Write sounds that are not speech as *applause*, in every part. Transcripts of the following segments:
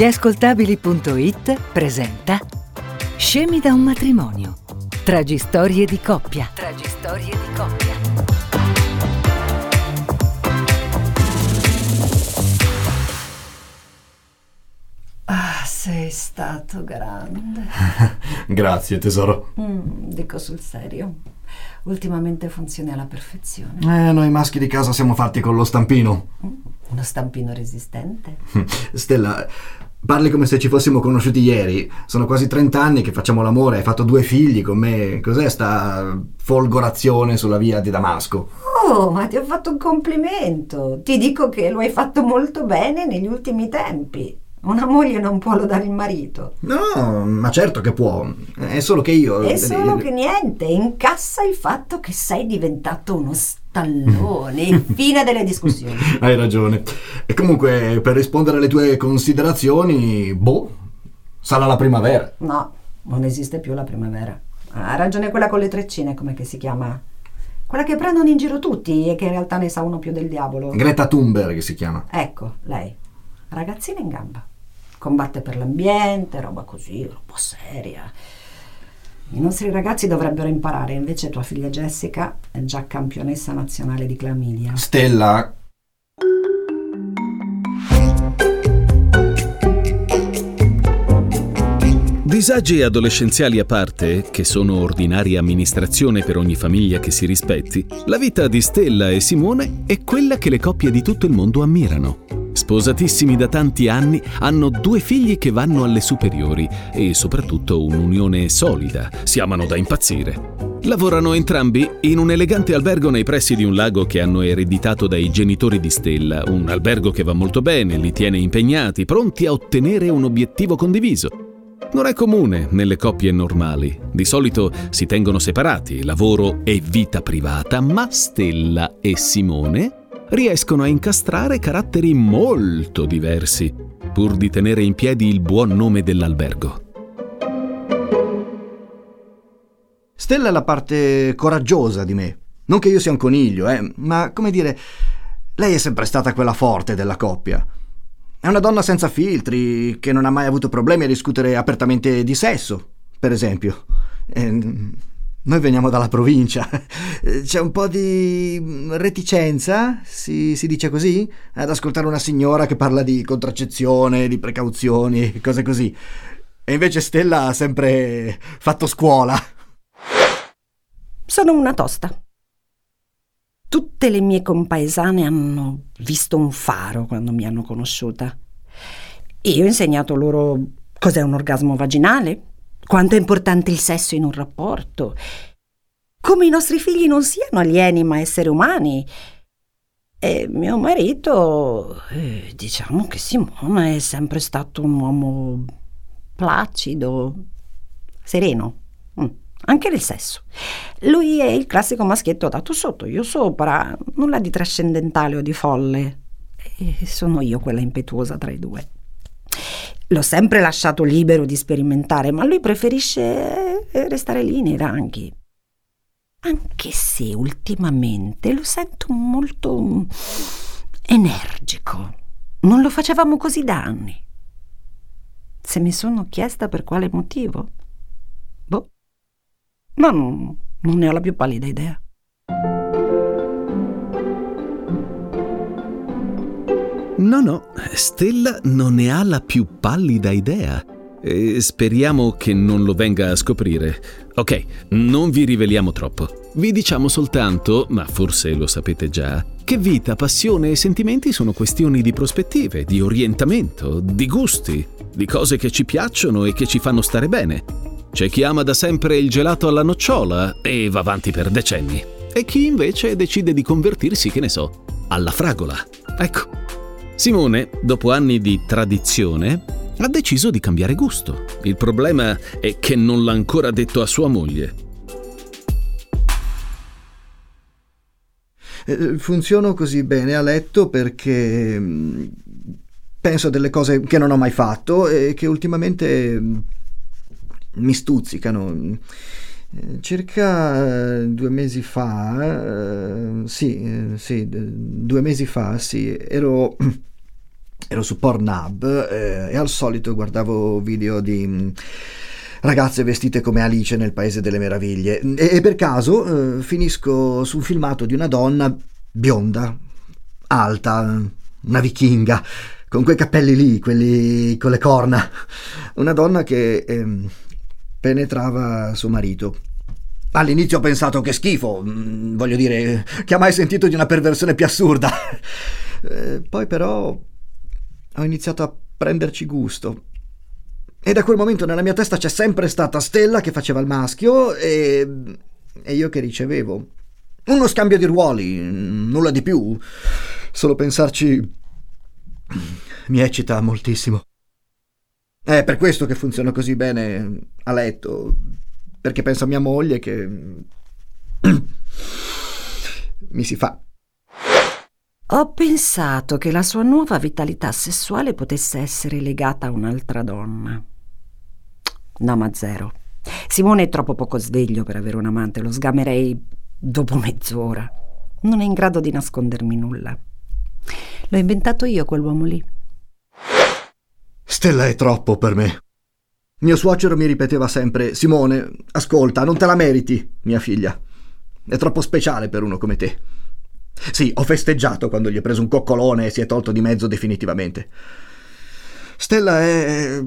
Gli presenta Scemi da un matrimonio. Tragistorie di coppia. Tragistorie di coppia. Ah, sei stato grande. *laughs* Grazie, tesoro. Mm, dico sul serio. Ultimamente funzioni alla perfezione. Eh, noi maschi di casa siamo fatti con lo stampino. Mm, uno stampino resistente. *laughs* Stella, Parli come se ci fossimo conosciuti ieri. Sono quasi 30 anni che facciamo l'amore, hai fatto due figli con me. Cos'è sta folgorazione sulla via di Damasco? Oh, ma ti ho fatto un complimento. Ti dico che lo hai fatto molto bene negli ultimi tempi. Una moglie non può lodare il marito. No, ma certo che può. È solo che io. È solo che niente, incassa il fatto che sei diventato uno stallone. *laughs* Fine delle discussioni. Hai ragione. E comunque, per rispondere alle tue considerazioni, boh, sarà la primavera. No, non esiste più la primavera. Ha ragione quella con le treccine, come si chiama? Quella che prendono in giro tutti e che in realtà ne sa uno più del diavolo. Greta Thunberg si chiama. Ecco, lei. Ragazzina in gamba combatte per l'ambiente, roba così, roba seria. I nostri ragazzi dovrebbero imparare, invece tua figlia Jessica è già campionessa nazionale di clamidia. Stella, Disagi adolescenziali a parte, che sono ordinaria amministrazione per ogni famiglia che si rispetti, la vita di Stella e Simone è quella che le coppie di tutto il mondo ammirano. Sposatissimi da tanti anni, hanno due figli che vanno alle superiori e soprattutto un'unione solida, si amano da impazzire. Lavorano entrambi in un elegante albergo nei pressi di un lago che hanno ereditato dai genitori di Stella, un albergo che va molto bene, li tiene impegnati, pronti a ottenere un obiettivo condiviso. Non è comune nelle coppie normali. Di solito si tengono separati, lavoro e vita privata, ma Stella e Simone riescono a incastrare caratteri molto diversi, pur di tenere in piedi il buon nome dell'albergo. Stella è la parte coraggiosa di me. Non che io sia un coniglio, eh, ma come dire, lei è sempre stata quella forte della coppia. È una donna senza filtri, che non ha mai avuto problemi a discutere apertamente di sesso, per esempio. Eh, noi veniamo dalla provincia. *laughs* C'è un po' di reticenza, si, si, dice così, ad ascoltare una signora che parla di contraccezione, di precauzioni, *laughs* cose così. E invece Stella ha sempre fatto scuola. Sono una tosta. Tutte le mie compaesane hanno visto un faro quando mi hanno conosciuta. Io ho insegnato loro cos'è un orgasmo vaginale, quanto è importante il sesso in un rapporto, come i nostri figli non siano alieni ma esseri umani. E mio marito, eh, diciamo che Simone è sempre stato un uomo placido, sereno, mm, anche nel sesso. Lui è il classico maschietto dato sotto, io sopra, nulla di trascendentale o di folle. E sono io quella impetuosa tra i due. L'ho sempre lasciato libero di sperimentare, ma lui preferisce eh, restare lì nei ranghi. Anche se ultimamente lo sento molto mm, energico. Non lo facevamo così da anni. Se mi sono chiesta per quale motivo? Boh. Ma non, non ne ho la più pallida idea. No, no, Stella non ne ha la più pallida idea. E speriamo che non lo venga a scoprire. Ok, non vi riveliamo troppo. Vi diciamo soltanto, ma forse lo sapete già, che vita, passione e sentimenti sono questioni di prospettive, di orientamento, di gusti, di cose che ci piacciono e che ci fanno stare bene. C'è chi ama da sempre il gelato alla nocciola e va avanti per decenni. E chi invece decide di convertirsi, che ne so, alla fragola. Ecco, Simone, dopo anni di tradizione, ha deciso di cambiare gusto. Il problema è che non l'ha ancora detto a sua moglie. Eh, funziono così bene a letto perché mm, penso a delle cose che non ho mai fatto e che ultimamente mm, mi stuzzicano. Eh, circa eh, due mesi fa, sì, sì, due mesi fa, sì, ero *clears throat* ero su Pornhub eh, e al solito guardavo video di mm, ragazze vestite come Alice nel Paese delle Meraviglie e, e per caso eh, finisco su un filmato di una donna bionda, alta, una vichinga, con quei capelli lì, quelli con le corna, una donna che eh, penetrava suo marito. All'inizio ho pensato che schifo, mm, voglio dire, che ha mai sentito di una perversione più assurda. *laughs* Eh, poi però ho iniziato a prenderci gusto. E da quel momento nella mia testa c'è sempre stata Stella che faceva il maschio e, e io che ricevevo. Uno scambio di ruoli, nulla di più. Solo pensarci mi eccita moltissimo. È per questo che funziona così bene a letto, perché penso a mia moglie che *clears throat* mi si fa. Ho pensato che la sua nuova vitalità sessuale potesse essere legata a un'altra donna. No, ma zero. Simone è troppo poco sveglio per avere un amante, lo sgamerei dopo mezz'ora. Non è in grado di nascondermi nulla. L'ho inventato io quell'uomo lì. Stella è troppo per me. Mio suocero mi ripeteva sempre: Simone, ascolta, non te la meriti, mia figlia. È troppo speciale per uno come te. Sì, ho festeggiato quando gli ho preso un coccolone e si è tolto di mezzo definitivamente. Stella è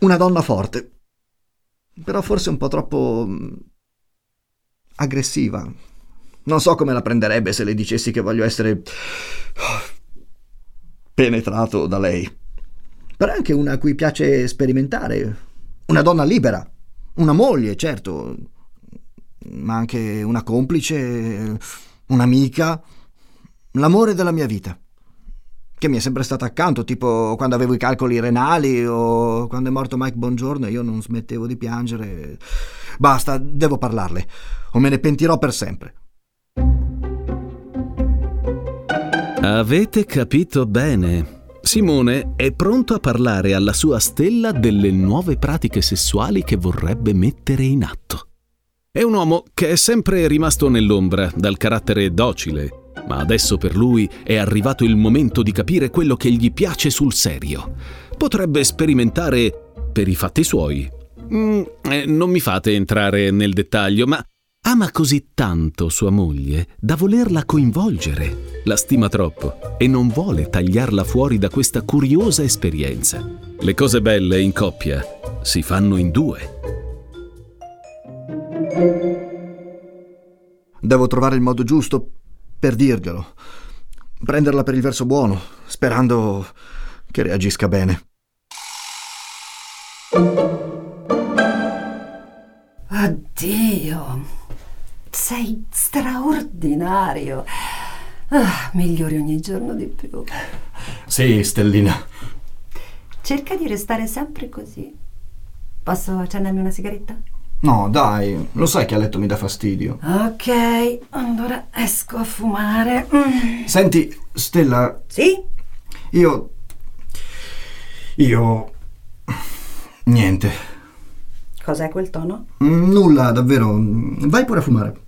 una donna forte, però forse un po' troppo mm, aggressiva. Non so come la prenderebbe se le dicessi che voglio essere *sighs* penetrato da lei. Però è anche una a cui piace sperimentare. Una donna libera. Una moglie, certo, ma anche una complice un'amica, l'amore della mia vita, che mi è sempre stata accanto, tipo quando avevo i calcoli renali o quando è morto Mike Bongiorno io non smettevo di piangere. Basta, devo parlarle, o me ne pentirò per sempre. Avete capito bene. Simone è pronto a parlare alla sua stella delle nuove pratiche sessuali che vorrebbe mettere in atto. È un uomo che è sempre rimasto nell'ombra, dal carattere docile, ma adesso per lui è arrivato il momento di capire quello che gli piace sul serio. Potrebbe sperimentare per i fatti suoi. Mm, eh, non mi fate entrare nel dettaglio, ma ama così tanto sua moglie da volerla coinvolgere. La stima troppo e non vuole tagliarla fuori da questa curiosa esperienza. Le cose belle in coppia si fanno in due. Devo trovare il modo giusto per dirglielo. Prenderla per il verso buono, sperando che reagisca bene. Addio, sei straordinario. Ah, migliori ogni giorno di più. Sì, Stellina. Cerca di restare sempre così. Posso accendermi una sigaretta? No, dai, lo sai che a letto mi dà fastidio. Ok, allora esco a fumare. Mm. Senti, Stella. Sì? Io. Io. Niente. Cos'è quel tono? Mm, nulla, davvero. Vai pure a fumare.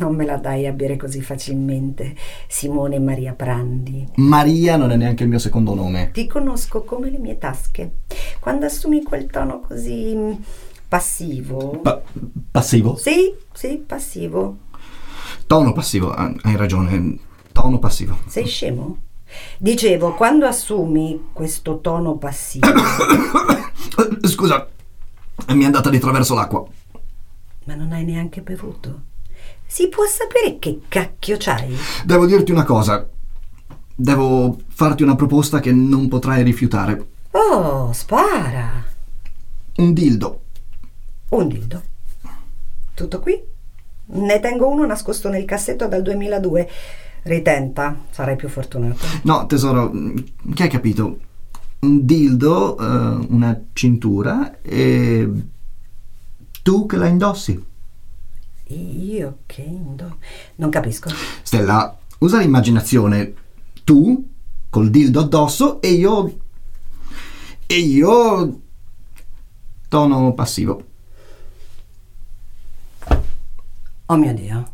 Non me la dai a bere così facilmente. Simone Maria Prandi. Maria non è neanche il mio secondo nome. Ti conosco come le mie tasche. Quando assumi quel tono così passivo. Pa- passivo? Sì, sì, passivo. Tono passivo, ah, hai ragione. Tono passivo. Sei scemo? Dicevo, quando assumi questo tono passivo. *coughs* Scusa, mi è andata di traverso l'acqua. Ma non hai neanche bevuto? Si può sapere che cacchio c'hai? Devo dirti una cosa. Devo farti una proposta che non potrai rifiutare. Oh, spara! Un dildo. Un dildo. Tutto qui? Ne tengo uno nascosto nel cassetto dal 2002. Ritenta, sarai più fortunato. No, tesoro, che hai capito? un dildo, uh, una cintura e tu che la indossi. Io che indo... Non capisco. Stella, usa l'immaginazione. Tu col dildo addosso e io... E io... Tono passivo. Oh mio Dio.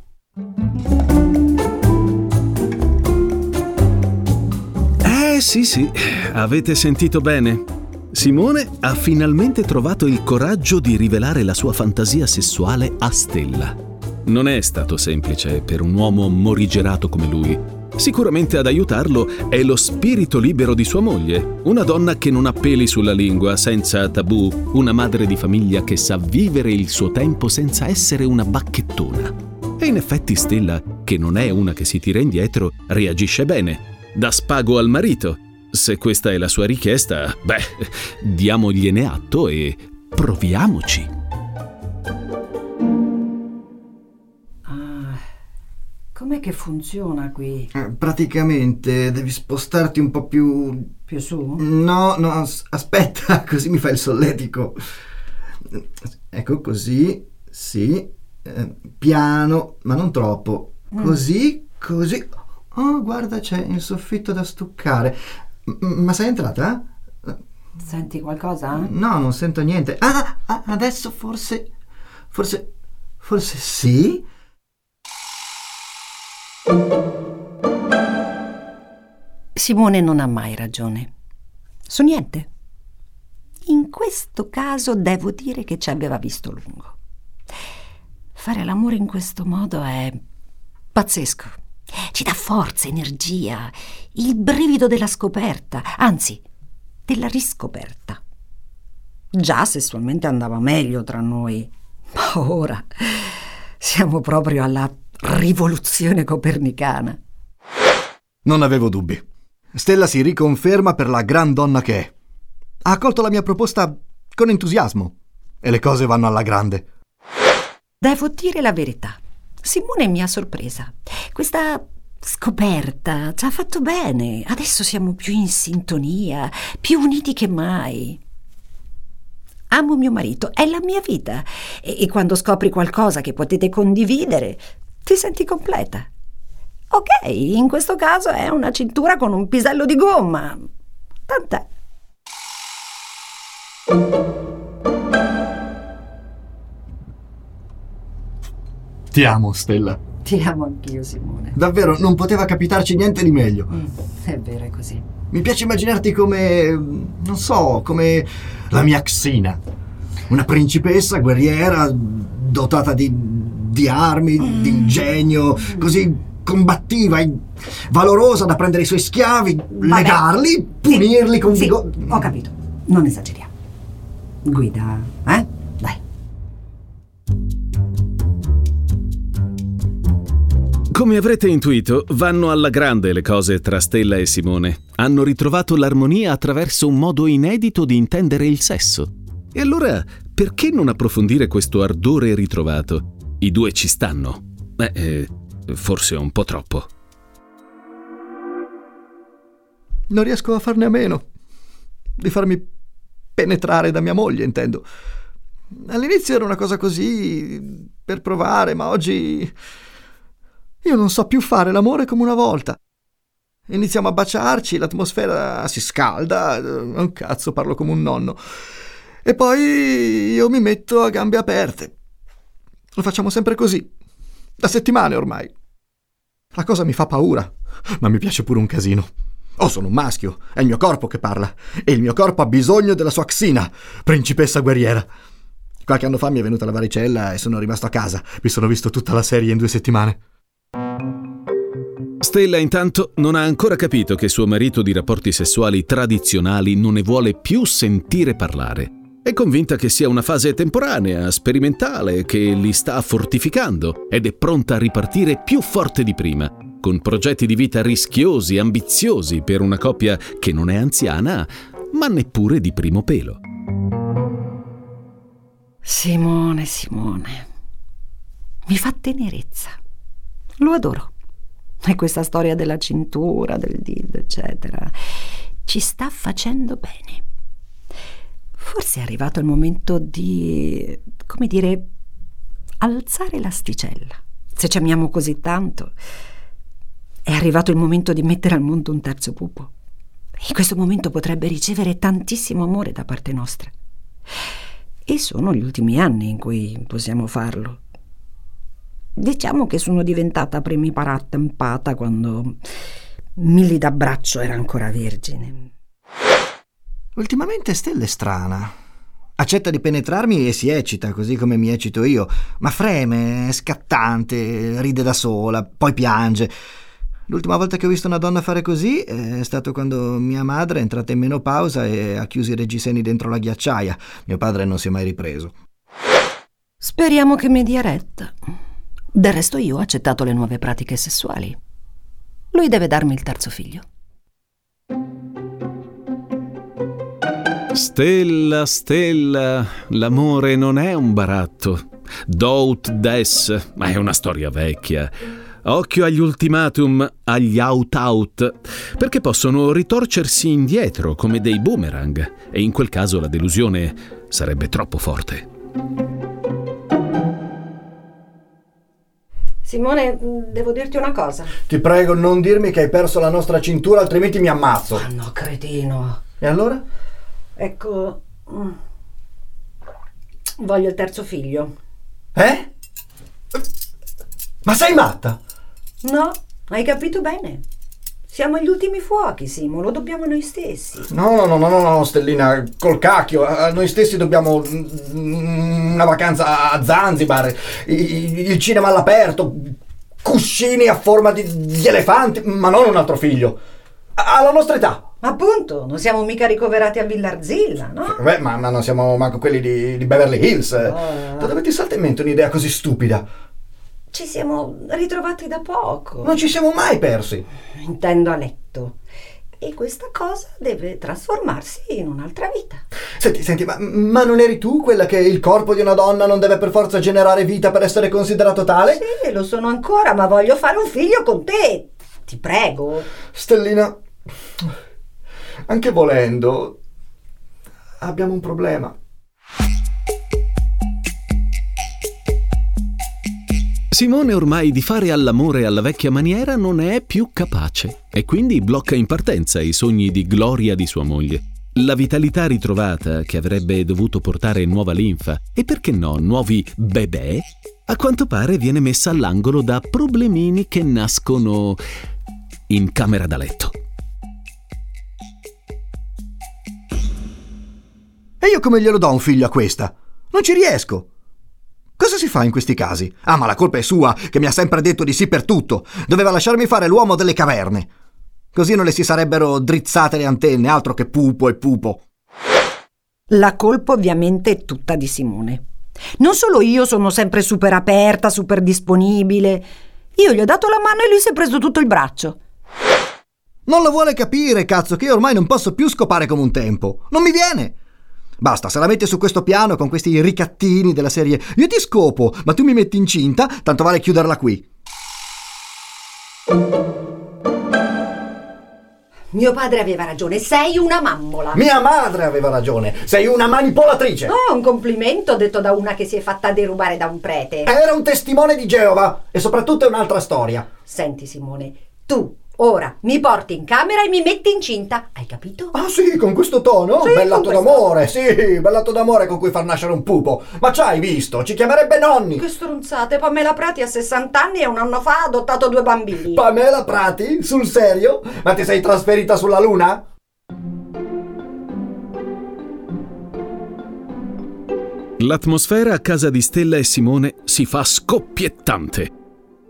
Eh sì sì, avete sentito bene. Simone ha finalmente trovato il coraggio di rivelare la sua fantasia sessuale a Stella. Non è stato semplice per un uomo morigerato come lui. Sicuramente ad aiutarlo è lo spirito libero di sua moglie, una donna che non ha peli sulla lingua, senza tabù, una madre di famiglia che sa vivere il suo tempo senza essere una bacchettona. E in effetti Stella, che non è una che si tira indietro, reagisce bene. Dà spago al marito. Se questa è la sua richiesta, beh, diamogliene atto e proviamoci. Com'è che funziona qui? Eh, praticamente devi spostarti un po' più... Più su? No, no, as- aspetta, *laughs* così mi fai il solletico. Ecco così, sì, eh, piano, ma non troppo. Così, così. Oh, guarda, c'è il soffitto da stuccare. M- ma sei entrata? Senti qualcosa? No, non sento niente. Ah, ah, adesso forse. Forse. Forse sì? Simone non ha mai ragione. Su niente. In questo caso devo dire che ci aveva visto lungo. Fare l'amore in questo modo è pazzesco. Ci dà forza, energia, il brivido della scoperta, anzi, della riscoperta. Già sessualmente andava meglio tra noi, ma ora siamo proprio alla rivoluzione copernicana. Non avevo dubbi. Stella si riconferma per la gran donna che è. Ha accolto la mia proposta con entusiasmo e le cose vanno alla grande. Devo dire la verità. Simone mi ha sorpresa. Questa scoperta ci ha fatto bene. Adesso siamo più in sintonia, più uniti che mai. Amo mio marito, è la mia vita. E, e quando scopri qualcosa che potete condividere, ti senti completa. Ok, in questo caso è una cintura con un pisello di gomma. Tant'è. Ti amo, Stella. Ti amo anch'io, Simone. Davvero, non poteva capitarci niente di meglio. Mm, è vero, è così. Mi piace immaginarti come. non so, come la mia Xina. Una principessa guerriera dotata di, di armi, di ingegno, così combattiva e valorosa da prendere i suoi schiavi, legarli, punirli con sì, vigore. Ho capito, non esageriamo. Guida, eh? Dai. Come avrete intuito, vanno alla grande le cose tra Stella e Simone. Hanno ritrovato l'armonia attraverso un modo inedito di intendere il sesso. E allora, perché non approfondire questo ardore ritrovato? I due ci stanno. Beh, eh, forse un po' troppo. Non riesco a farne a meno. Di farmi penetrare da mia moglie, intendo. All'inizio era una cosa così, per provare, ma oggi... Io non so più fare l'amore come una volta. Iniziamo a baciarci, l'atmosfera si scalda, un cazzo, parlo come un nonno. E poi io mi metto a gambe aperte. Lo facciamo sempre così, da settimane ormai. La cosa mi fa paura, ma mi piace pure un casino. Oh, sono un maschio, è il mio corpo che parla, e il mio corpo ha bisogno della sua Xina, principessa guerriera. Qualche anno fa mi è venuta la varicella e sono rimasto a casa. Mi sono visto tutta la serie in due settimane. Stella intanto non ha ancora capito che suo marito di rapporti sessuali tradizionali non ne vuole più sentire parlare. È convinta che sia una fase temporanea, sperimentale, che li sta fortificando ed è pronta a ripartire più forte di prima, con progetti di vita rischiosi, ambiziosi per una coppia che non è anziana, ma neppure di primo pelo. Simone, Simone, mi fa tenerezza. Lo adoro. E questa storia della cintura, del dildo, eccetera. ci sta facendo bene. Forse è arrivato il momento di, come dire, alzare l'asticella. Se ci amiamo così tanto, è arrivato il momento di mettere al mondo un terzo pupo. In questo momento potrebbe ricevere tantissimo amore da parte nostra. E sono gli ultimi anni in cui possiamo farlo. Diciamo che sono diventata primipara attempata quando Milly d'abbraccio era ancora vergine. Ultimamente Stella è strana. Accetta di penetrarmi e si eccita, così come mi eccito io, ma freme, è scattante, ride da sola, poi piange. L'ultima volta che ho visto una donna fare così è stato quando mia madre è entrata in menopausa e ha chiuso i reggiseni dentro la ghiacciaia. Mio padre non si è mai ripreso. Speriamo che mi dia retta. Del resto io ho accettato le nuove pratiche sessuali. Lui deve darmi il terzo figlio. Stella, Stella, l'amore non è un baratto. Dout des, ma è una storia vecchia. Occhio agli ultimatum, agli out-out, perché possono ritorcersi indietro come dei boomerang e in quel caso la delusione sarebbe troppo forte. Simone, devo dirti una cosa. Ti prego, non dirmi che hai perso la nostra cintura, altrimenti mi ammazzo. Ah no, cretino. E allora? Ecco. mm, Voglio il terzo figlio. Eh? Ma sei matta? No, hai capito bene. Siamo agli ultimi fuochi, Simo, lo dobbiamo noi stessi. No, no, no, no, no, no, Stellina, col cacchio. A noi stessi dobbiamo una vacanza a Zanzibar, il cinema all'aperto, cuscini a forma di, di elefanti, ma non un altro figlio. Alla nostra età. Ma appunto, non siamo mica ricoverati a Villarzilla, no? Beh, ma, ma non siamo manco quelli di, di Beverly Hills. Ah. Da dove ti salta in mente un'idea così stupida? Ci siamo ritrovati da poco. Non ci siamo mai persi. Intendo a letto. E questa cosa deve trasformarsi in un'altra vita. Senti, senti, ma, ma non eri tu quella che il corpo di una donna non deve per forza generare vita per essere considerato tale? Sì, lo sono ancora, ma voglio fare un figlio con te. Ti prego. Stellina, anche volendo, abbiamo un problema. Simone ormai di fare all'amore alla vecchia maniera non è più capace e quindi blocca in partenza i sogni di gloria di sua moglie. La vitalità ritrovata, che avrebbe dovuto portare nuova linfa e perché no, nuovi bebè, a quanto pare viene messa all'angolo da problemini che nascono in camera da letto. E io come glielo do un figlio a questa? Non ci riesco. Cosa si fa in questi casi? Ah, ma la colpa è sua, che mi ha sempre detto di sì per tutto. Doveva lasciarmi fare l'uomo delle caverne. Così non le si sarebbero drizzate le antenne, altro che pupo e pupo. La colpa ovviamente è tutta di Simone. Non solo io sono sempre super aperta, super disponibile. Io gli ho dato la mano e lui si è preso tutto il braccio. Non lo vuole capire, cazzo, che io ormai non posso più scopare come un tempo. Non mi viene. Basta, se la metti su questo piano con questi ricattini della serie io ti scopo, ma tu mi metti incinta, tanto vale chiuderla qui. Mio padre aveva ragione, sei una mammola. Mia madre aveva ragione, sei una manipolatrice. Oh, un complimento detto da una che si è fatta derubare da un prete. Era un testimone di Geova e soprattutto è un'altra storia. Senti, Simone, tu ora mi porti in camera e mi metti incinta. Hai capito? Ah sì, con questo tono? Sì, questo. d'amore, sì, bell'atto d'amore con cui far nascere un pupo. Ma ci hai visto? Ci chiamerebbe nonni. Che stronzate, Pamela Prati a 60 anni e un anno fa ha adottato due bambini. Pamela Prati? Sul serio? Ma ti sei trasferita sulla luna? L'atmosfera a casa di Stella e Simone si fa scoppiettante.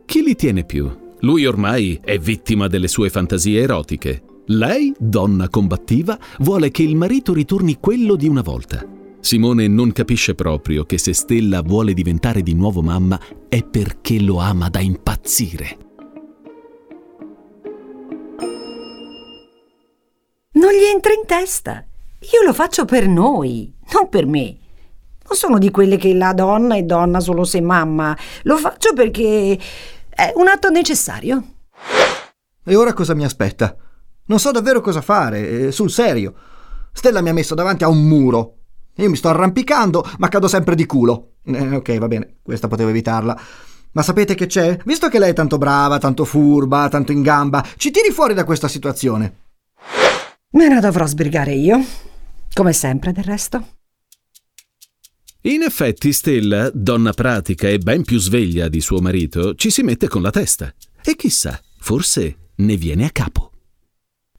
Chi li tiene più? Lui ormai è vittima delle sue fantasie erotiche. Lei, donna combattiva, vuole che il marito ritorni quello di una volta. Simone non capisce proprio che se Stella vuole diventare di nuovo mamma è perché lo ama da impazzire. Non gli entra in testa. Io lo faccio per noi, non per me. Non sono di quelle che la donna è donna solo se mamma. Lo faccio perché è un atto necessario. E ora cosa mi aspetta? Non so davvero cosa fare, eh, sul serio. Stella mi ha messo davanti a un muro. Io mi sto arrampicando, ma cado sempre di culo. Eh, ok, va bene, questa potevo evitarla. Ma sapete che c'è? Visto che lei è tanto brava, tanto furba, tanto in gamba, ci tiri fuori da questa situazione. Me la dovrò sbrigare io. Come sempre, del resto. In effetti, Stella, donna pratica e ben più sveglia di suo marito, ci si mette con la testa. E chissà, forse ne viene a capo.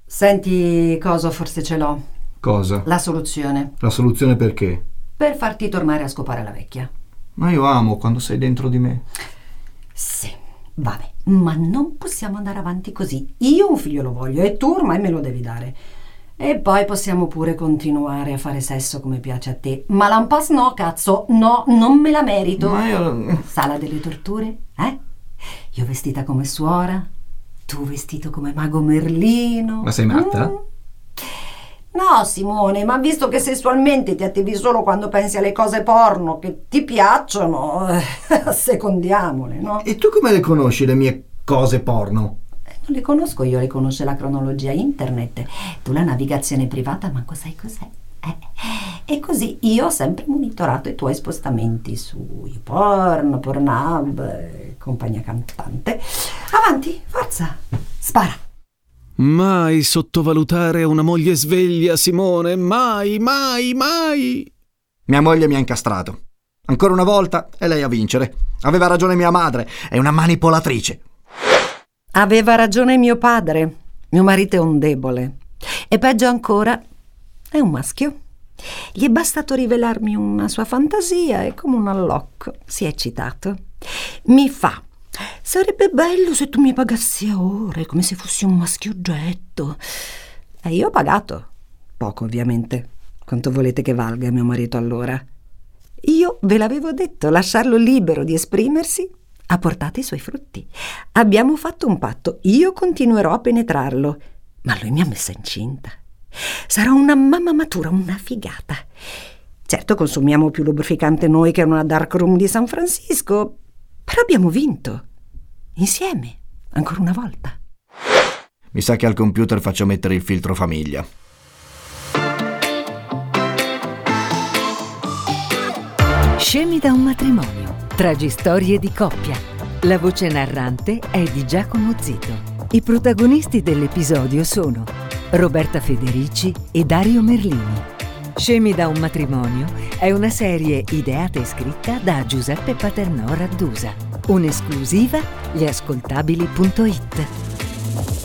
Senti, cosa forse ce l'ho. Cosa? La soluzione. La soluzione perché? Per farti tornare a scopare la vecchia. Ma io amo quando sei dentro di me. Sì, vabbè, ma non possiamo andare avanti così. Io un figlio lo voglio e tu ormai me lo devi dare. E poi possiamo pure continuare a fare sesso come piace a te. Ma l'ampas no, cazzo, no, non me la merito. Ma io... Sala delle torture? Eh? Io vestita come suora, tu vestito come mago Merlino. Ma sei matta? Mm. No, Simone, ma visto che sessualmente ti attivi solo quando pensi alle cose porno che ti piacciono, eh, *laughs* secondiamole, no? E tu come le conosci le mie cose porno? Non le conosco io, le conosce la cronologia internet. Tu la navigazione privata, manco sai cos'è. Eh, e così io ho sempre monitorato i tuoi spostamenti su YouPorn, Pornhub, e compagnia cantante. Avanti, forza, spara. Mai sottovalutare una moglie sveglia, Simone, mai, mai, mai. Mia moglie mi ha incastrato. Ancora una volta è lei a vincere. Aveva ragione mia madre, è una manipolatrice. Aveva ragione mio padre. Mio marito è un debole. E peggio ancora, è un maschio. Gli è bastato rivelarmi una sua fantasia e come un allocco si è eccitato. Mi fa. Sarebbe bello se tu mi pagassi a ore, come se fossi un maschio oggetto. E io ho pagato. Poco, ovviamente. Quanto volete che valga mio marito allora? Io ve l'avevo detto, lasciarlo libero di esprimersi ha portato i suoi frutti. Abbiamo fatto un patto, io continuerò a penetrarlo, ma lui mi ha messa incinta. Sarò una mamma matura, una figata. Certo consumiamo più lubrificante noi che una dark room di San Francisco, però abbiamo vinto. Insieme, ancora una volta. Mi sa che al computer faccio mettere il filtro famiglia. Scemi da un matrimonio. Tragistorie di coppia. La voce narrante è di Giacomo Zito. I protagonisti dell'episodio sono Roberta Federici e Dario Merlini. Scemi da un matrimonio è una serie ideata e scritta da Giuseppe Paternò Raddusa. Un'esclusiva gliascoltabili.it.